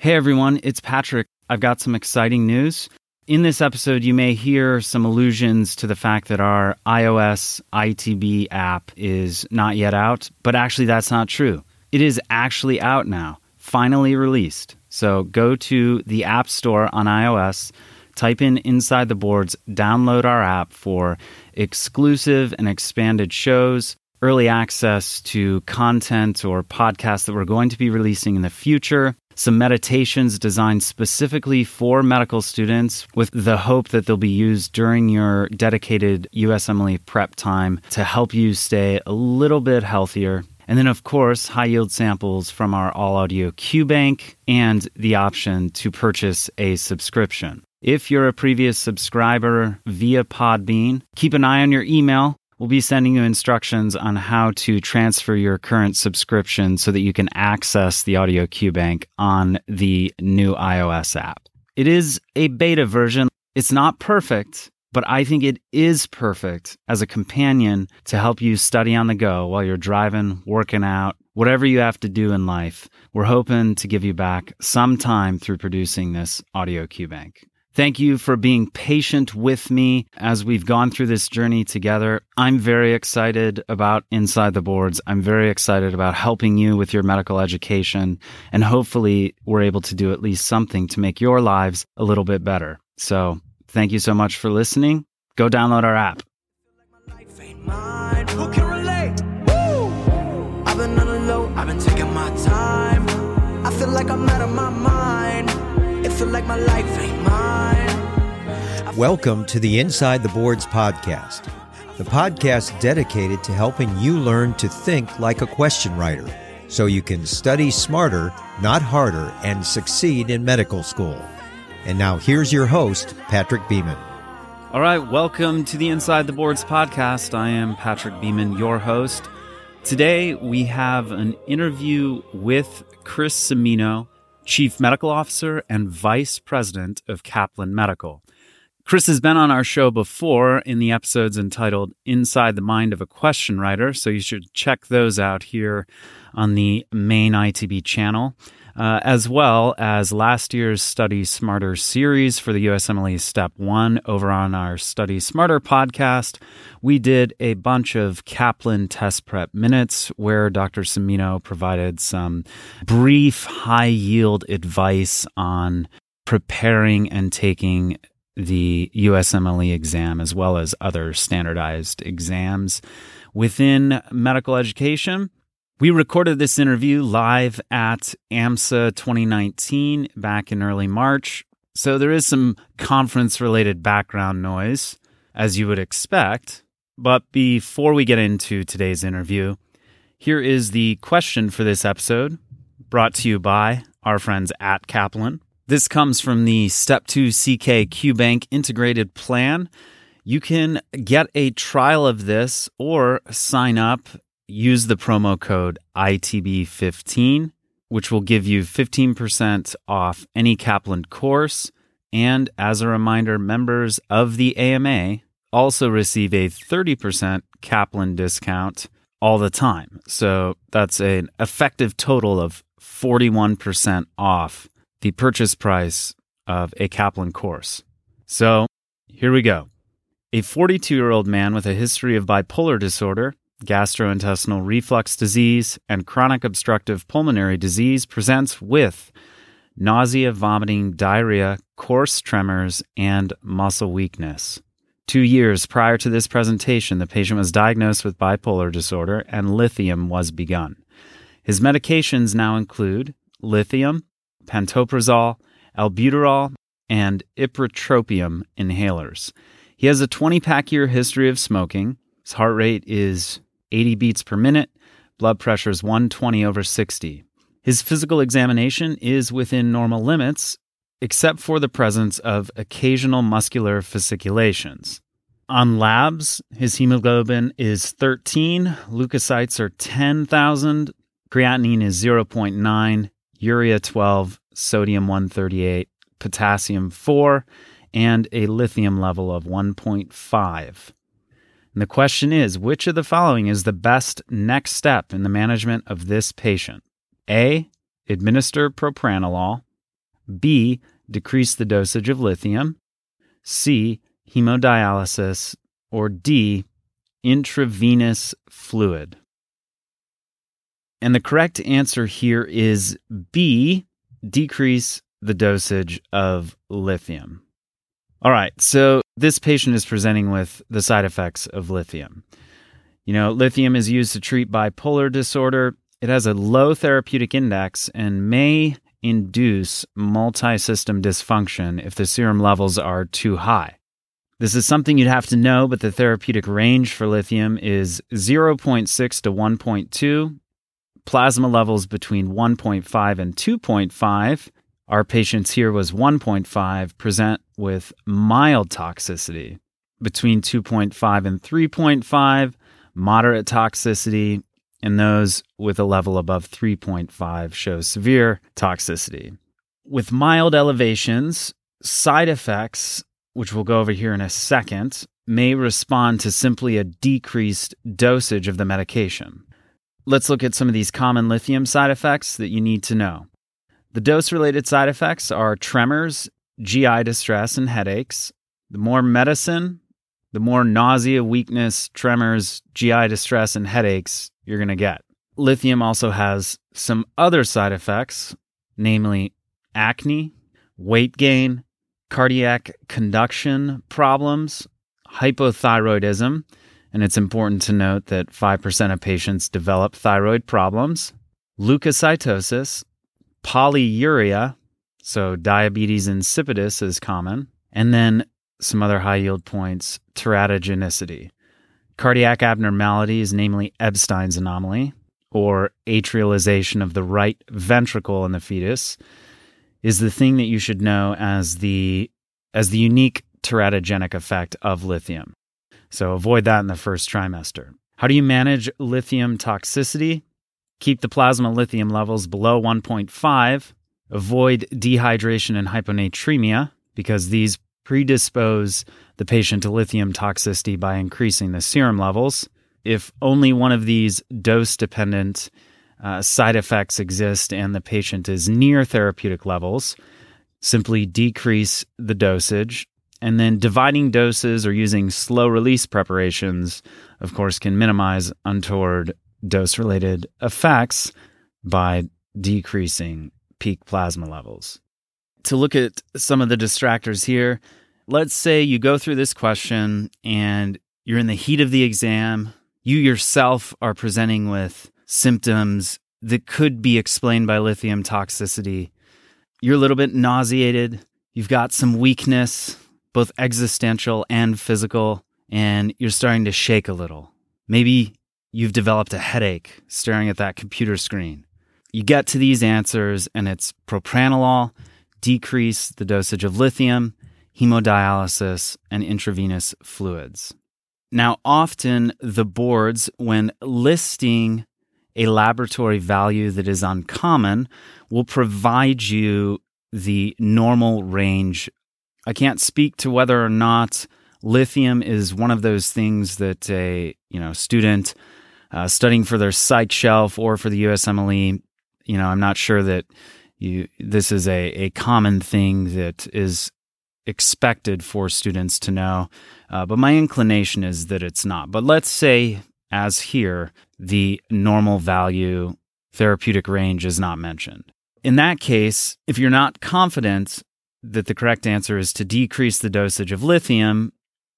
Hey everyone, it's Patrick. I've got some exciting news. In this episode, you may hear some allusions to the fact that our iOS ITB app is not yet out, but actually, that's not true. It is actually out now, finally released. So go to the App Store on iOS, type in Inside the Boards, download our app for exclusive and expanded shows, early access to content or podcasts that we're going to be releasing in the future, some meditations designed specifically for medical students with the hope that they'll be used during your dedicated USMLE prep time to help you stay a little bit healthier. And then, of course, high yield samples from our All Audio Q Bank and the option to purchase a subscription. If you're a previous subscriber via Podbean, keep an eye on your email We'll be sending you instructions on how to transfer your current subscription so that you can access the Audio Bank on the new iOS app. It is a beta version. It's not perfect, but I think it is perfect as a companion to help you study on the go while you're driving, working out, whatever you have to do in life. We're hoping to give you back some time through producing this Audio Bank. Thank you for being patient with me as we've gone through this journey together. I'm very excited about Inside the Boards. I'm very excited about helping you with your medical education. And hopefully, we're able to do at least something to make your lives a little bit better. So, thank you so much for listening. Go download our app. I feel like I'm out of my mind. It feel like my life ain't Welcome to the Inside the Boards podcast, the podcast dedicated to helping you learn to think like a question writer so you can study smarter, not harder, and succeed in medical school. And now here's your host, Patrick Beeman. All right, welcome to the Inside the Boards podcast. I am Patrick Beeman, your host. Today we have an interview with Chris Cimino, Chief Medical Officer and Vice President of Kaplan Medical. Chris has been on our show before in the episodes entitled Inside the Mind of a Question Writer, so you should check those out here on the main ITB channel, uh, as well as last year's Study Smarter series for the USMLE Step 1 over on our Study Smarter podcast. We did a bunch of Kaplan test prep minutes where Dr. Cimino provided some brief, high yield advice on preparing and taking the USMLE exam as well as other standardized exams within medical education. We recorded this interview live at AMSA 2019 back in early March. So there is some conference related background noise, as you would expect. But before we get into today's interview, here is the question for this episode brought to you by our friends at Kaplan. This comes from the Step 2 CK QBank integrated plan. You can get a trial of this or sign up, use the promo code ITB15, which will give you 15% off any Kaplan course. And as a reminder, members of the AMA also receive a 30% Kaplan discount all the time. So that's an effective total of 41% off the purchase price of a Kaplan course. So here we go. A 42 year old man with a history of bipolar disorder, gastrointestinal reflux disease, and chronic obstructive pulmonary disease presents with nausea, vomiting, diarrhea, coarse tremors, and muscle weakness. Two years prior to this presentation, the patient was diagnosed with bipolar disorder and lithium was begun. His medications now include lithium, pantoprazole, albuterol, and ipratropium inhalers. He has a 20 pack year history of smoking. His heart rate is 80 beats per minute, blood pressure is 120 over 60. His physical examination is within normal limits, except for the presence of occasional muscular fasciculations. On labs, his hemoglobin is 13, leukocytes are 10,000, creatinine is 0.9, urea 12, sodium 138, potassium 4, and a lithium level of 1.5. And the question is which of the following is the best next step in the management of this patient? A. Administer propranolol. B. Decrease the dosage of lithium. C. Hemodialysis. Or D. Intravenous fluid. And the correct answer here is B. Decrease the dosage of lithium. All right, so this patient is presenting with the side effects of lithium. You know, lithium is used to treat bipolar disorder. It has a low therapeutic index and may induce multi system dysfunction if the serum levels are too high. This is something you'd have to know, but the therapeutic range for lithium is 0.6 to 1.2, plasma levels between 1.5 and 2.5. Our patients here was 1.5, present with mild toxicity. Between 2.5 and 3.5, moderate toxicity, and those with a level above 3.5 show severe toxicity. With mild elevations, side effects, which we'll go over here in a second, may respond to simply a decreased dosage of the medication. Let's look at some of these common lithium side effects that you need to know. The dose related side effects are tremors, GI distress, and headaches. The more medicine, the more nausea, weakness, tremors, GI distress, and headaches you're going to get. Lithium also has some other side effects, namely acne, weight gain, cardiac conduction problems, hypothyroidism, and it's important to note that 5% of patients develop thyroid problems, leukocytosis, polyuria, so diabetes insipidus is common, and then some other high yield points teratogenicity. Cardiac abnormalities, namely Ebstein's anomaly, or atrialization of the right ventricle in the fetus, is the thing that you should know as the as the unique teratogenic effect of lithium. So avoid that in the first trimester. How do you manage lithium toxicity? Keep the plasma lithium levels below 1.5. Avoid dehydration and hyponatremia because these predispose the patient to lithium toxicity by increasing the serum levels. If only one of these dose dependent uh, side effects exist and the patient is near therapeutic levels, simply decrease the dosage. And then dividing doses or using slow release preparations, of course, can minimize untoward dose related effects by decreasing peak plasma levels to look at some of the distractors here, let's say you go through this question and you're in the heat of the exam. You yourself are presenting with symptoms that could be explained by lithium toxicity. You're a little bit nauseated. You've got some weakness, both existential and physical, and you're starting to shake a little. Maybe you've developed a headache staring at that computer screen. You get to these answers, and it's propranolol decrease the dosage of lithium, hemodialysis, and intravenous fluids. Now, often the boards, when listing a laboratory value that is uncommon, will provide you the normal range. I can't speak to whether or not lithium is one of those things that a you know student uh, studying for their psych shelf or for the USMLE, you know, I'm not sure that you this is a, a common thing that is expected for students to know uh, but my inclination is that it's not. But let's say as here the normal value therapeutic range is not mentioned. In that case if you're not confident that the correct answer is to decrease the dosage of lithium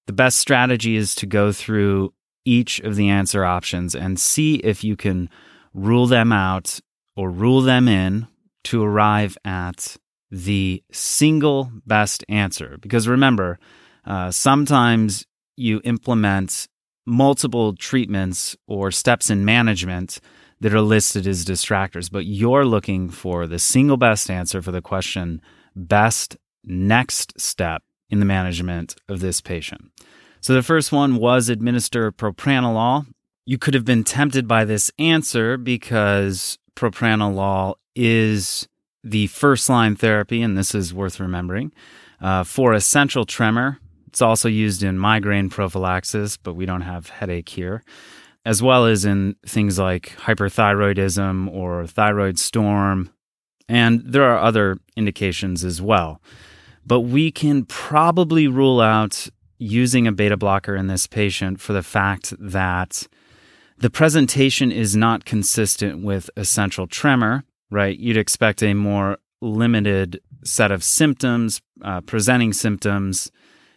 the best strategy is to go through each of the answer options and see if you can rule them out or rule them in to arrive at the single best answer. Because remember, uh, sometimes you implement multiple treatments or steps in management that are listed as distractors, but you're looking for the single best answer for the question best next step in the management of this patient. So the first one was administer propranolol. You could have been tempted by this answer because propranolol is the first line therapy, and this is worth remembering, uh, for essential tremor. It's also used in migraine prophylaxis, but we don't have headache here, as well as in things like hyperthyroidism or thyroid storm, And there are other indications as well. But we can probably rule out using a beta blocker in this patient for the fact that the presentation is not consistent with essential tremor, right? You'd expect a more limited set of symptoms, uh, presenting symptoms,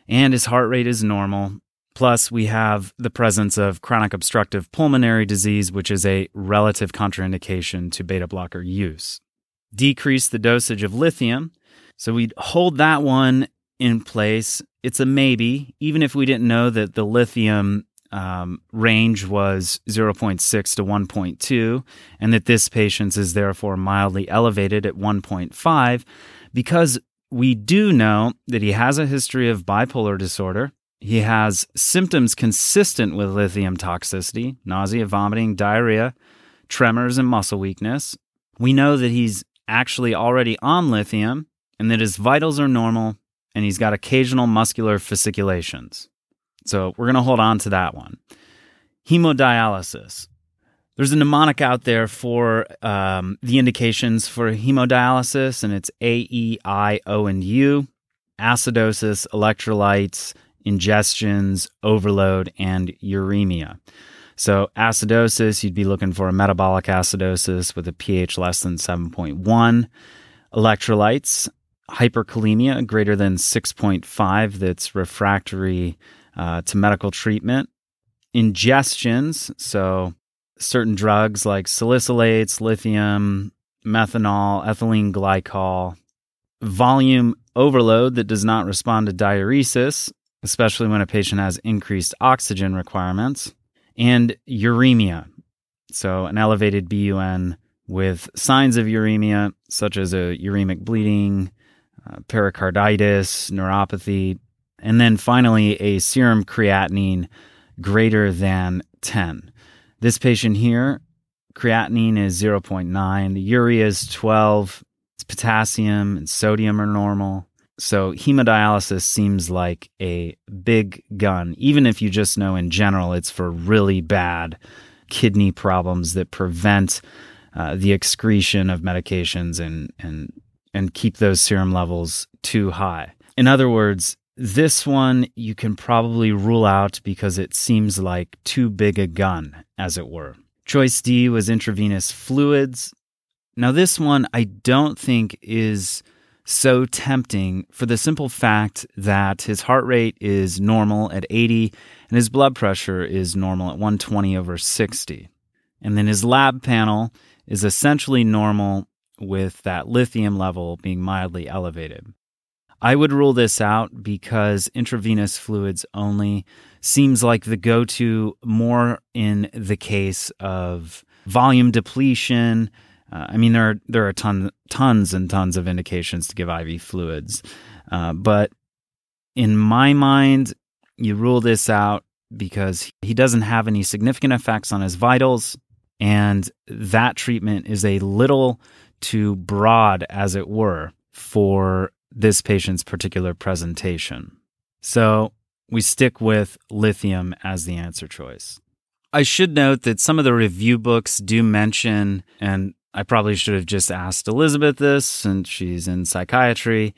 and his heart rate is normal. Plus, we have the presence of chronic obstructive pulmonary disease, which is a relative contraindication to beta blocker use. Decrease the dosage of lithium. So we'd hold that one in place. It's a maybe, even if we didn't know that the lithium um, range was 0.6 to 1.2, and that this patient's is therefore mildly elevated at 1.5, because we do know that he has a history of bipolar disorder. He has symptoms consistent with lithium toxicity nausea, vomiting, diarrhea, tremors, and muscle weakness. We know that he's actually already on lithium and that his vitals are normal and he's got occasional muscular fasciculations. So we're going to hold on to that one. Hemodialysis. There's a mnemonic out there for um, the indications for hemodialysis, and it's A, E, I, O, and U acidosis, electrolytes, ingestions, overload, and uremia. So, acidosis, you'd be looking for a metabolic acidosis with a pH less than 7.1. Electrolytes, hyperkalemia greater than 6.5 that's refractory uh, to medical treatment. Ingestions, so certain drugs like salicylates, lithium, methanol, ethylene glycol. Volume overload that does not respond to diuresis, especially when a patient has increased oxygen requirements. And uremia, so an elevated BUN with signs of uremia, such as a uremic bleeding, uh, pericarditis, neuropathy, and then finally a serum creatinine greater than 10. This patient here, creatinine is 0.9, the urea is 12, it's potassium and sodium are normal. So hemodialysis seems like a big gun, even if you just know in general it's for really bad kidney problems that prevent uh, the excretion of medications and and and keep those serum levels too high. In other words, this one you can probably rule out because it seems like too big a gun, as it were. Choice D was intravenous fluids. Now, this one I don't think is so tempting for the simple fact that his heart rate is normal at 80 and his blood pressure is normal at 120 over 60. And then his lab panel is essentially normal with that lithium level being mildly elevated. I would rule this out because intravenous fluids only seems like the go to more in the case of volume depletion. Uh, I mean, there are, there are ton, tons and tons of indications to give IV fluids. Uh, but in my mind, you rule this out because he doesn't have any significant effects on his vitals. And that treatment is a little too broad, as it were, for this patient's particular presentation. So we stick with lithium as the answer choice. I should note that some of the review books do mention, and I probably should have just asked Elizabeth this since she's in psychiatry,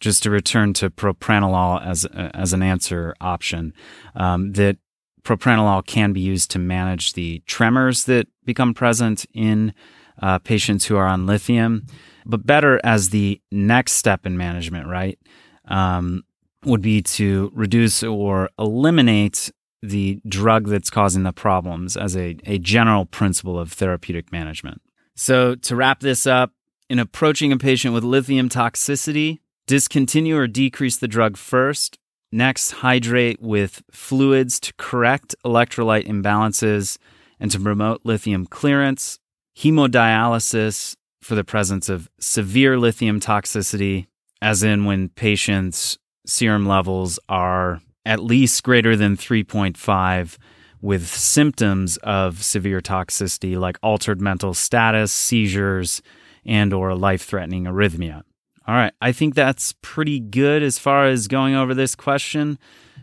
just to return to propranolol as, as an answer option, um, that propranolol can be used to manage the tremors that become present in uh, patients who are on lithium but better as the next step in management, right? Um, would be to reduce or eliminate the drug that's causing the problems as a, a general principle of therapeutic management. So, to wrap this up, in approaching a patient with lithium toxicity, discontinue or decrease the drug first. Next, hydrate with fluids to correct electrolyte imbalances and to promote lithium clearance. Hemodialysis for the presence of severe lithium toxicity, as in when patients' serum levels are at least greater than 3.5 with symptoms of severe toxicity like altered mental status, seizures, and or life-threatening arrhythmia. All right, I think that's pretty good as far as going over this question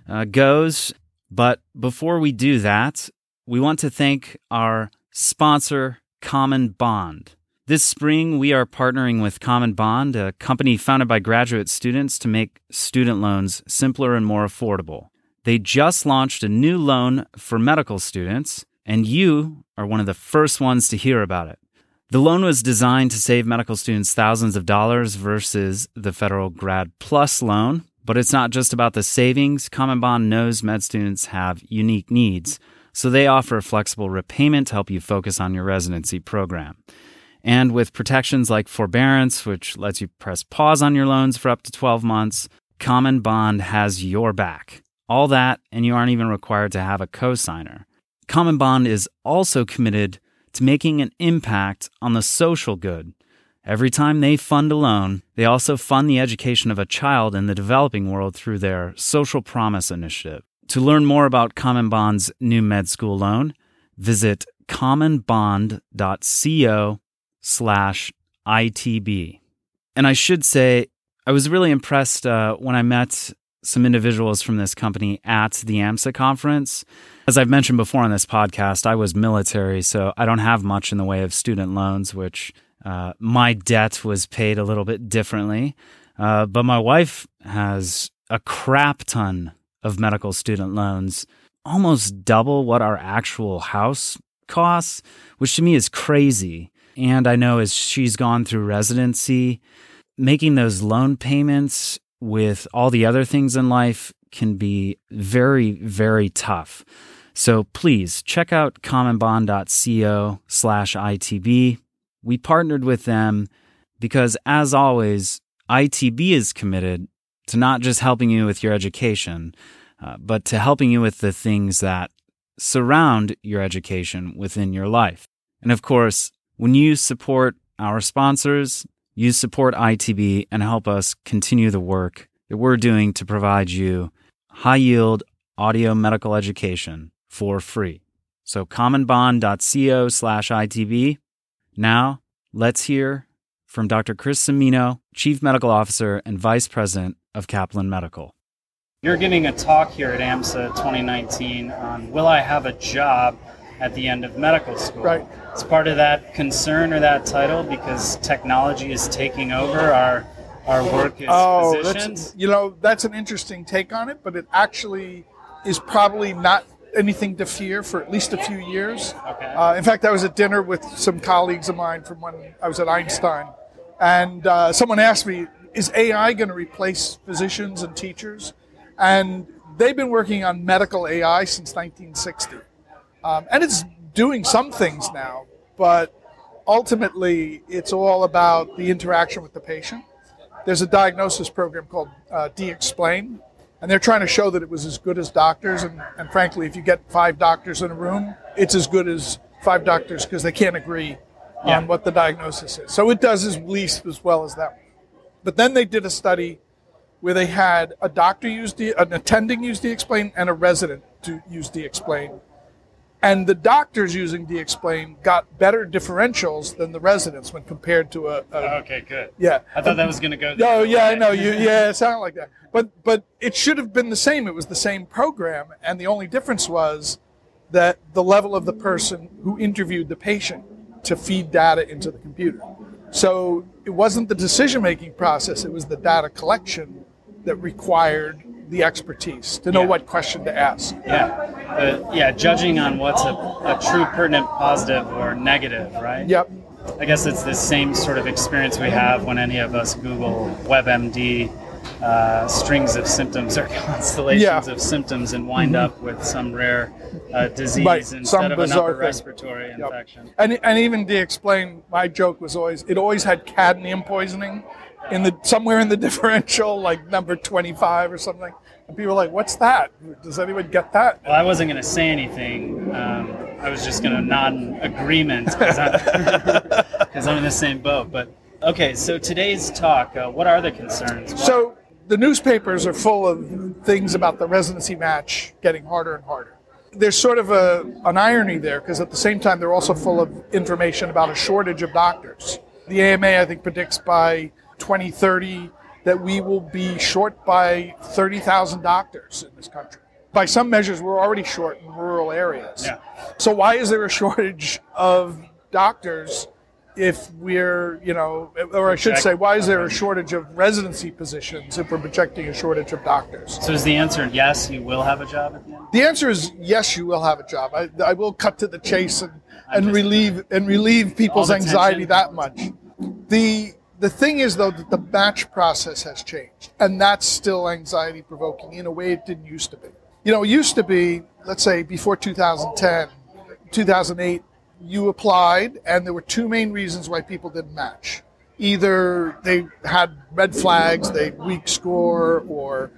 uh, goes. But before we do that, we want to thank our sponsor, CommonBond. This spring, we are partnering with CommonBond, a company founded by graduate students to make student loans simpler and more affordable. They just launched a new loan for medical students, and you are one of the first ones to hear about it. The loan was designed to save medical students thousands of dollars versus the federal Grad Plus loan, but it's not just about the savings. CommonBond knows med students have unique needs, so they offer a flexible repayment to help you focus on your residency program. And with protections like forbearance, which lets you press pause on your loans for up to 12 months, CommonBond has your back. All that, and you aren't even required to have a cosigner. CommonBond is also committed to making an impact on the social good. Every time they fund a loan, they also fund the education of a child in the developing world through their Social Promise initiative. To learn more about CommonBond's new med school loan, visit commonbond.co slash ITB. And I should say, I was really impressed uh, when I met some individuals from this company at the AMSA conference. As I've mentioned before on this podcast, I was military, so I don't have much in the way of student loans, which uh, my debt was paid a little bit differently. Uh, but my wife has a crap ton of medical student loans, almost double what our actual house costs, which to me is crazy. And I know as she's gone through residency, making those loan payments with all the other things in life can be very, very tough. So please check out commonbond.co slash ITB. We partnered with them because, as always, ITB is committed to not just helping you with your education, uh, but to helping you with the things that surround your education within your life. And of course, when you support our sponsors, you support ITB and help us continue the work that we're doing to provide you high yield audio medical education for free. So commonbond.co slash ITB. Now let's hear from Dr. Chris Cimino, Chief Medical Officer and Vice President of Kaplan Medical. You're giving a talk here at AMSA 2019 on Will I Have a Job at the End of Medical School? Right. It's part of that concern or that title because technology is taking over our our work as oh, physicians. That's, you know, that's an interesting take on it, but it actually is probably not anything to fear for at least a few years. Okay. Uh, in fact, I was at dinner with some colleagues of mine from when I was at Einstein, and uh, someone asked me, "Is AI going to replace physicians and teachers?" And they've been working on medical AI since 1960, um, and it's doing some things now, but ultimately, it's all about the interaction with the patient. There's a diagnosis program called uh, DXplain, and they're trying to show that it was as good as doctors. And, and frankly, if you get five doctors in a room, it's as good as five doctors because they can't agree Yeah. on what the diagnosis is. So it does at least as well as that. But then they did a study where they had a doctor use the, an attending use DXplain, and a resident to use DXplain. And the doctors using DXplain got better differentials than the residents when compared to a, a oh, Okay, good. yeah. I thought that was going to go. Oh, no, other yeah, I know you. Yeah, it sounded like that. But but it should have been the same. It was the same program, and the only difference was that the level of the person who interviewed the patient to feed data into the computer. So it wasn't the decision making process; it was the data collection that required the expertise to know Yeah. what question to ask. Yeah, but yeah, judging on what's a, a true pertinent positive or negative, right? Yep. I guess it's the same sort of experience we have when any of us Google WebMD uh, strings of symptoms or constellations Yeah. of symptoms and wind up with some rare uh, disease Right, instead some of an upper thing. respiratory Yep. infection. And and even DXplain, my joke was always it always had cadmium poisoning in the somewhere in the differential, like number twenty five or something. And people were like, "What's that? Does anyone get that?" Well, I wasn't going to say anything. Um, I was just going to nod in agreement because I'm, in the same boat. But okay, so today's talk, uh, what are the concerns? So the newspapers are full of things about the residency match getting harder and harder. There's sort of a, an irony there because at the same time they're also full of information about a shortage of doctors. The AMA, I think, predicts by 2030 that we will be short by 30,000 doctors in this country. By some measures, we're already short in rural areas. Yeah. So why is there a shortage of doctors if we're, you know, or I should say, why is there a shortage of residency positions if we're projecting a shortage of doctors? So is the answer yes, you will have a job at the end? The answer is yes, you will have a job. I, I will cut to the chase and, and relieve and relieve people's anxiety that much. The the thing is though that the match process has changed, and that's still anxiety provoking in a way it didn't used to be. You know, it used to be, let's say before 2010, 2008, you applied, and there were two main reasons why people didn't match. Either they had red flags, they weak score, or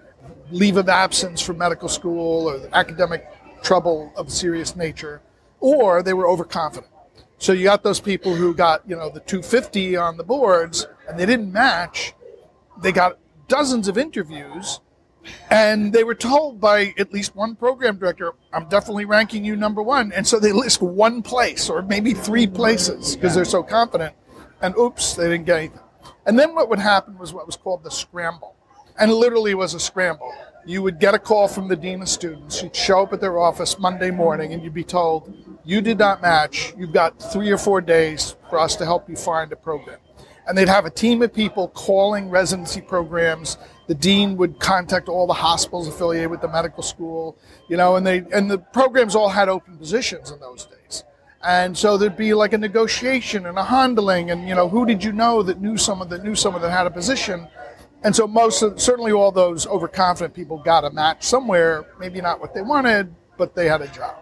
leave of absence from medical school, or academic trouble of serious nature, or they were overconfident. So you got those people who got, you know, the 250 on the boards and they didn't match. They got dozens of interviews and they were told by at least one program director, I'm definitely ranking you number one. And so they list one place or maybe three places because they're so confident. And oops, they didn't get anything. And then what would happen was what was called the scramble. And literally was a scramble. You would get a call from the dean of students. You'd show up at their office Monday morning and you'd be told, you did not match. You've got three or four days for us to help you find a program. And they'd have a team of people calling residency programs the dean would contact all the hospitals affiliated with the medical school, you know, and they and the programs all had open positions in those days. And so there'd be like a negotiation and a handling, and you know, who did you know that knew someone that knew someone that had a position? And so most of, certainly all those overconfident people got a match somewhere, maybe not what they wanted, but they had a job.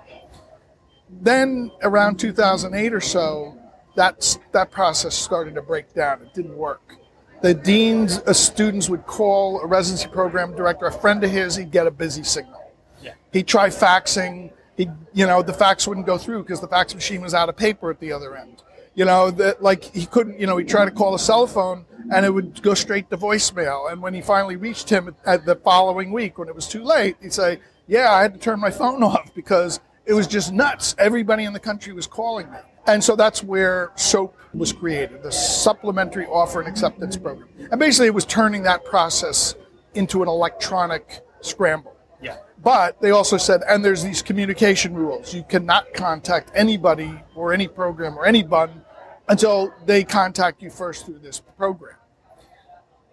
Then around 2008 or so, that that process started to break down. It didn't work the deans of students would call a residency program director, a friend of his, he'd get a busy signal. Yeah. He'd try faxing. He, you know, the fax wouldn't go through because the fax machine was out of paper at the other end. You know, that like he couldn't, you know, he'd try to call a cell phone and it would go straight to voicemail. And when he finally reached him at the following week, when it was too late, he'd say, "Yeah, I had to turn my phone off because it was just nuts. Everybody in the country was calling me." And so that's where SOAP was created, the Supplementary Offer and Acceptance Program. And basically, it was turning that process into an electronic scramble. Yeah. But they also said, and there's these communication rules. You cannot contact anybody or any program or any bun until they contact you first through this program.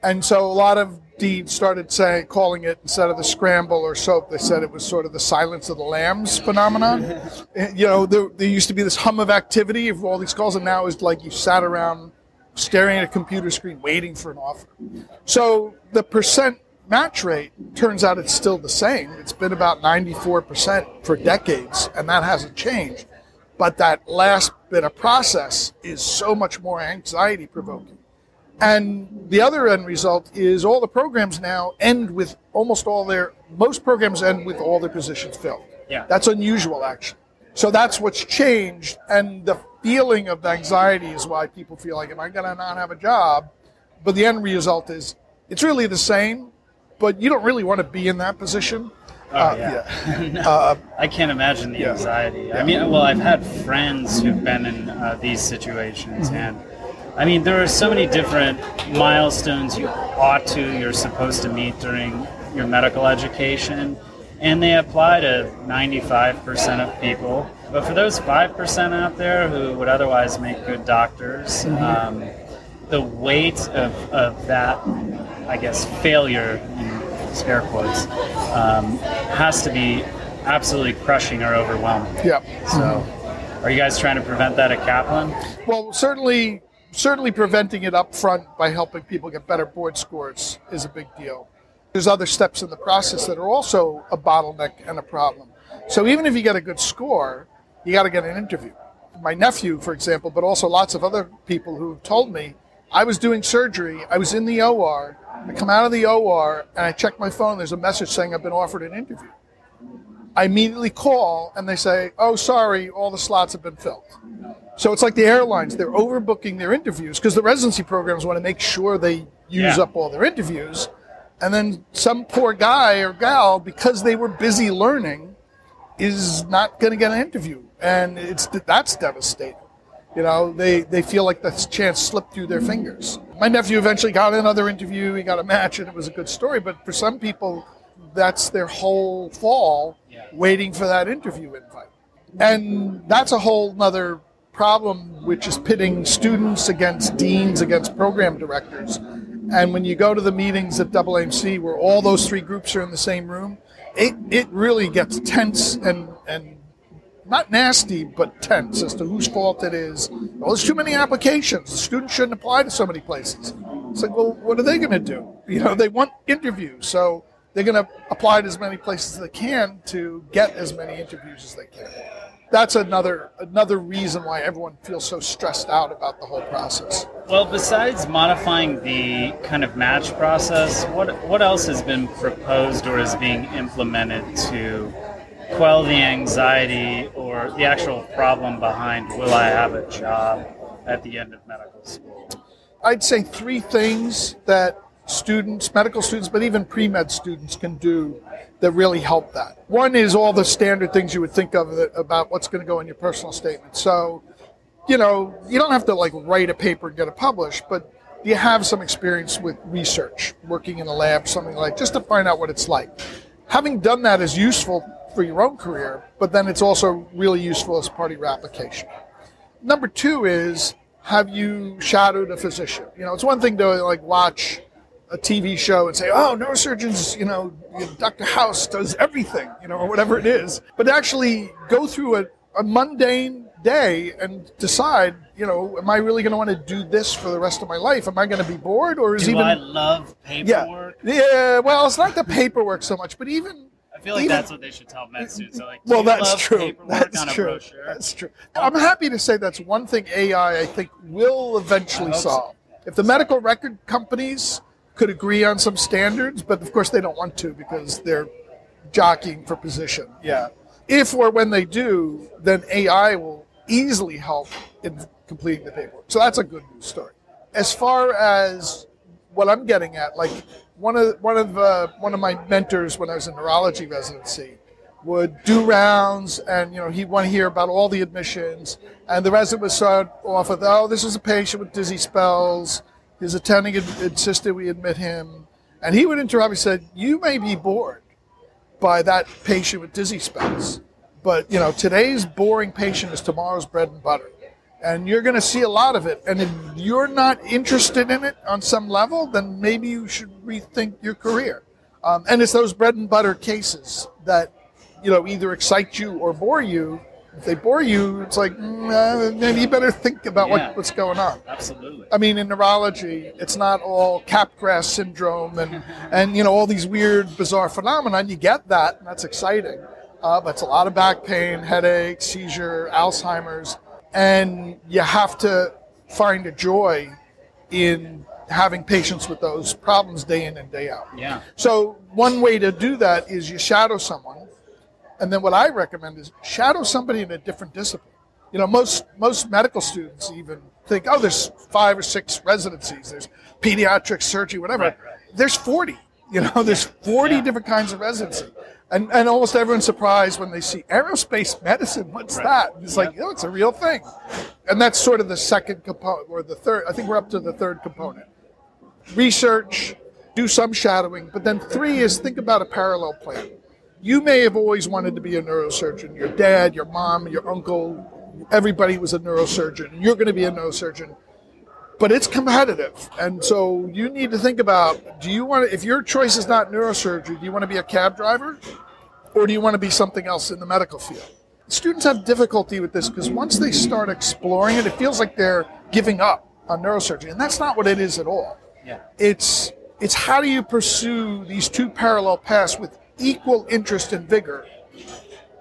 And so a lot of deans started saying, calling it instead of the scramble or soap, they said it was sort of the silence of the lambs phenomenon. you know, there, there, used to be this hum of activity of all these calls, and now it's like you sat around staring at a computer screen waiting for an offer. So the percent match rate turns out it's still the same. It's been about 94% for decades, and that hasn't changed. But that last bit of process is so much more anxiety provoking. And the other end result is all the programs now end with almost all their, most programs end with all their positions filled. Yeah. That's unusual, actually. So that's what's changed. And the feeling of anxiety is why people feel like, am I going to not have a job? But the end result is it's really the same, but you don't really want to be in that position. Oh, uh, yeah. yeah. no, uh, I can't imagine the yeah. anxiety. I mean, well, I've had friends who've been in uh, these situations, mm-hmm. and I mean, there are so many different milestones you ought to, you're supposed to meet during your medical education, and they apply to 95% of people. But for those 5% out there who would otherwise make good doctors, mm-hmm. um, the weight of, of that, I guess, failure, in scare quotes, um, has to be absolutely crushing or overwhelming. Yeah. So, mm-hmm. are you guys trying to prevent that at Kaplan? Well, certainly certainly preventing it up front by helping people get better board scores is a big deal. There's other steps in the process that are also a bottleneck and a problem. So even if you get a good score, you got to get an interview. My nephew, for example, but also lots of other people who have told me, I was doing surgery, I was in the OR, I come out of the OR and I check my phone, there's a message saying I've been offered an interview. I immediately call and they say, oh, sorry, all the slots have been filled. So it's like the airlines, they're overbooking their interviews because the residency programs want to make sure they use yeah. up all their interviews. And then some poor guy or gal, because they were busy learning, is not going to get an interview. And it's that's devastating. You know, they, they feel like that chance slipped through their fingers. My nephew eventually got another interview, he got a match, and it was a good story. But for some people, that's their whole fall. Waiting for that interview invite. And that's a whole nother problem which is pitting students against deans against program directors. And when you go to the meetings at AAMC where all those three groups are in the same room, it, it really gets tense and, and not nasty, but tense as to whose fault it is. Well, there's too many applications. The students shouldn't apply to so many places. It's like, well, what are they going to do? You know, they want interviews, so they're going to apply to as many places as they can to get as many interviews as they can. That's another another reason why everyone feels so stressed out about the whole process. Well, besides modifying the kind of match process, what what else has been proposed or is being implemented to quell the anxiety or the actual problem behind will I have a job at the end of medical school? I'd say three things that students, medical students, but even pre med students can do that really help that. One is all the standard things you would think of about what's going to go in your personal statement. So, you know, you don't have to like write a paper and get it published, but you have some experience with research, working in a lab, something like just to find out what it's like. Having done that is useful for your own career, but then it's also really useful as part of your application. Number two is have you shadowed a physician? You know, it's one thing to like watch a TV show and say, "Oh, neurosurgeons, you know, Dr. House does everything," you know, or whatever it is, but actually go through a, a mundane day and decide, you know, am I really going to want to do this for the rest of my life? Am I going to be bored, or is do even I love paperwork? Yeah, yeah. Well, it's not the paperwork so much, but even I feel like even, that's what they should tell med students. So like, well, that's true. That's true. That's true. I'm happy to say that's one thing AI I think will eventually solve. So. If the medical record companies could agree on some standards, but of course they don't want to because they're jockeying for position. Yeah. If or when they do, then AI will easily help in completing the paperwork. So that's a good news story. As far as what I'm getting at, like one of one of uh, one of my mentors when I was in neurology residency would do rounds, and you know he'd want to hear about all the admissions, and the resident would start off with, "Oh, this is a patient with dizzy spells. His attending insisted we admit him," and he would interrupt. He said, "You may be bored by that patient with dizzy spells, but you know today's boring patient is tomorrow's bread and butter." and you're going to see a lot of it. And if you're not interested in it on some level, then maybe you should rethink your career. Um, and it's those bread and butter cases that you know either excite you or bore you. If they bore you, it's like mm, maybe you better think about yeah, what, what's going on. Absolutely. I mean, in neurology, it's not all Capgras syndrome and and you know all these weird, bizarre phenomena. You get that, and that's exciting. Uh, but it's a lot of back pain, headache, seizure, Alzheimer's and you have to find a joy in having patients with those problems day in and day out. Yeah. So one way to do that is you shadow someone, and then what I recommend is shadow somebody in a different discipline. You know, most most medical students even think, oh, there's five or six residencies. There's pediatric surgery, whatever. Right, right. There's 40. You know, there's 40 yeah. different kinds of residency. And, and almost everyone's surprised when they see aerospace medicine. What's right. that? And it's yep. like, oh, it's a real thing. And that's sort of the second component, or the third. I think we're up to the third component. Research, do some shadowing, but then three is think about a parallel plan. You may have always wanted to be a neurosurgeon. Your dad, your mom, your uncle, everybody was a neurosurgeon. You're going to be a neurosurgeon but it's competitive. And so you need to think about do you want to, if your choice is not neurosurgery, do you want to be a cab driver or do you want to be something else in the medical field? Students have difficulty with this because once they start exploring it, it feels like they're giving up on neurosurgery. And that's not what it is at all. Yeah. It's, it's how do you pursue these two parallel paths with equal interest and vigor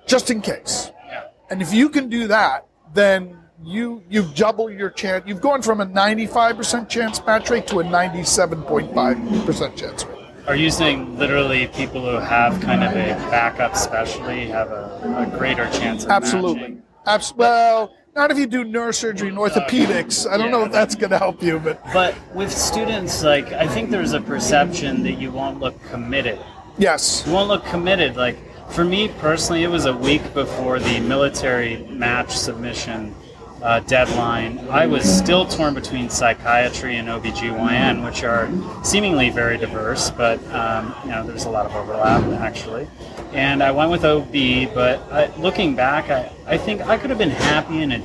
just in case? Yeah. And if you can do that, then you you've doubled your chance. You've gone from a 95% chance match rate to a 97.5% chance rate. Are you saying literally people who have kind of a backup specialty have a, a greater chance of Absolutely. Abs- well, not if you do neurosurgery and orthopedics. I don't yeah, know if that's going to help you, but but with students, like I think there's a perception that you won't look committed. Yes, you won't look committed. Like for me personally, it was a week before the military match submission uh, deadline, I was still torn between psychiatry and OBGYN, which are seemingly very diverse, but um, you know there's a lot of overlap actually. And I went with OB, but I, looking back, I, I think I could have been happy in a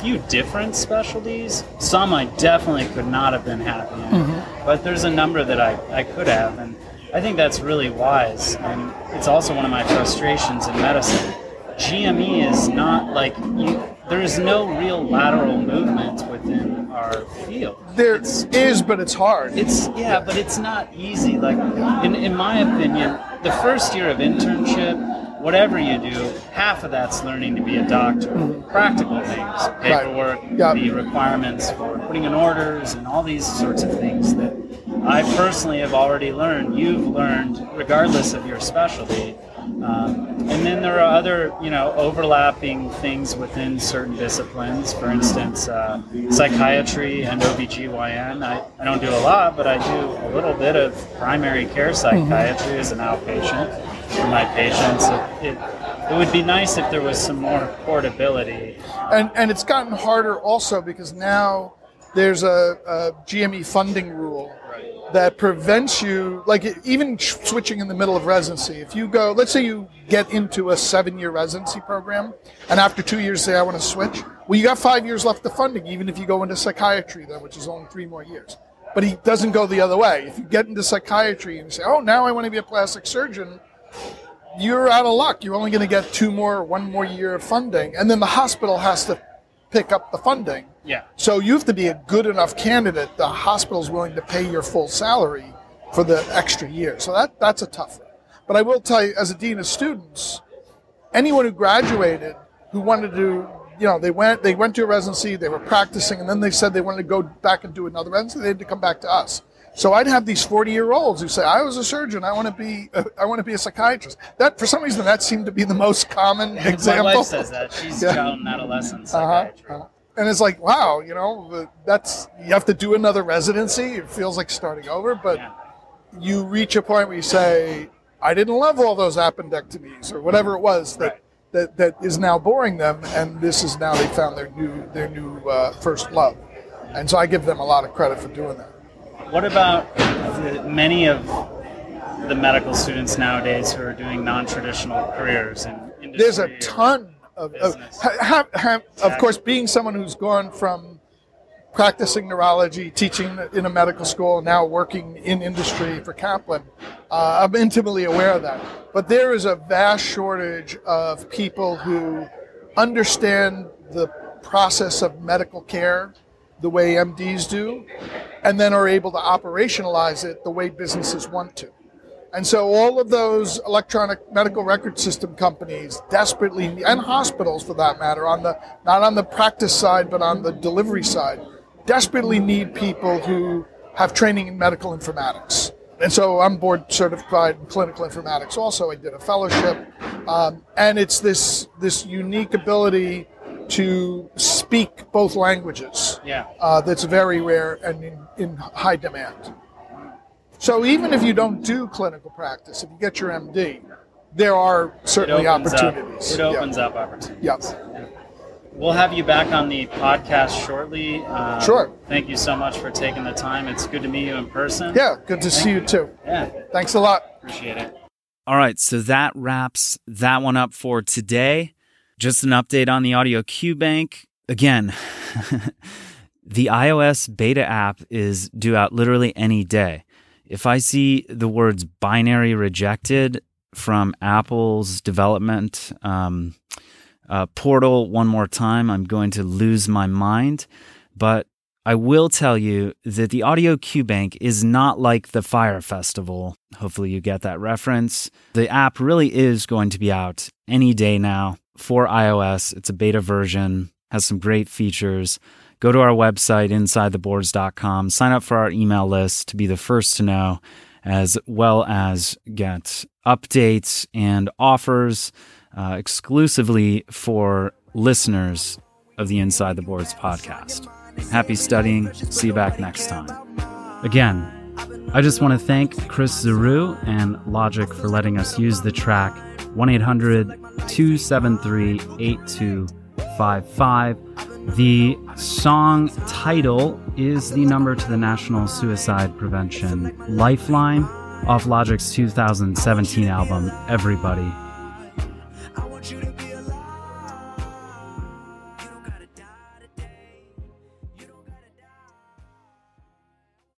few different specialties. Some I definitely could not have been happy in, mm-hmm. but there's a number that I, I could have, and I think that's really wise. And it's also one of my frustrations in medicine. GME is not like you, there is no real lateral movement within our field. There it's, is, but it's hard. It's yeah, but it's not easy. Like in in my opinion, the first year of internship, whatever you do, half of that's learning to be a doctor. Mm-hmm. Practical things, paperwork, right. yep. the requirements for putting in orders, and all these sorts of things that I personally have already learned. You've learned, regardless of your specialty. Um, and then there are other, you know, overlapping things within certain disciplines. For instance, uh, psychiatry and OBGYN. I, I don't do a lot, but I do a little bit of primary care psychiatry mm-hmm. as an outpatient for my patients. It, it, it would be nice if there was some more portability. And, and it's gotten harder also because now there's a, a GME funding rule that prevents you, like even switching in the middle of residency. If you go, let's say you get into a seven year residency program, and after two years say, I want to switch, well, you got five years left of funding, even if you go into psychiatry, then, which is only three more years. But he doesn't go the other way. If you get into psychiatry and say, oh, now I want to be a plastic surgeon, you're out of luck. You're only going to get two more, one more year of funding. And then the hospital has to pick up the funding. Yeah. So you have to be a good enough candidate. The hospital's willing to pay your full salary for the extra year. So that that's a tough one. But I will tell you, as a dean of students, anyone who graduated who wanted to, you know, they went they went to a residency, they were practicing, and then they said they wanted to go back and do another residency. They had to come back to us. So I'd have these 40 year olds who say, I was a surgeon. I want to be, uh, I want to be a psychiatrist. That, for some reason, that seemed to be the most common example. My wife says that. She's yeah. child and adolescent psychiatry. Uh-huh. Uh-huh. And it's like, wow, you know, that's, you have to do another residency. It feels like starting over, but yeah. you reach a point where you say, I didn't love all those appendectomies or whatever it was that, right. that, that is now boring them. And this is now they found their new, their new uh, first love. And so I give them a lot of credit for doing that. What about the, many of the medical students nowadays who are doing non-traditional careers in industry? There's a ton of, of, ha, ha, of course, being someone who's gone from practicing neurology, teaching in a medical school, now working in industry for Kaplan, uh, I'm intimately aware of that. But there is a vast shortage of people who understand the process of medical care the way MDs do, and then are able to operationalize it the way businesses want to. And so all of those electronic medical record system companies desperately, and hospitals for that matter, on the not on the practice side but on the delivery side, desperately need people who have training in medical informatics. And so I'm board certified in clinical informatics. Also, I did a fellowship, um, and it's this this unique ability to speak both languages. Yeah. Uh, that's very rare and in, in high demand. So even if you don't do clinical practice, if you get your MD, there are certainly it opportunities. Up, it opens yeah. up opportunities. Yes. Yeah. We'll have you back on the podcast shortly. Um, sure. Thank you so much for taking the time. It's good to meet you in person. Yeah, good to thank see you too. Yeah. Thanks a lot. Appreciate it. All right, so that wraps that one up for today. Just an update on the Audio Q Bank. Again, the iOS beta app is due out literally any day. If I see the words binary rejected from Apple's development um, uh, portal one more time, I'm going to lose my mind. But I will tell you that the Audio Q Bank is not like the Fyre Festival. Hopefully, you get that reference. The app really is going to be out any day now for iOS. It's a beta version, has some great features. Go to our website, insidetheboards.com, sign up for our email list to be the first to know, as well as get updates and offers uh, exclusively for listeners of the Inside the Boards podcast. Happy studying. See you back next time. Again, I just want to thank Chris Zaru and Logic for letting us use the track 1 800 273 Five five. The song title is the number to the National Suicide Prevention Lifeline off Logic's 2017 album, Everybody.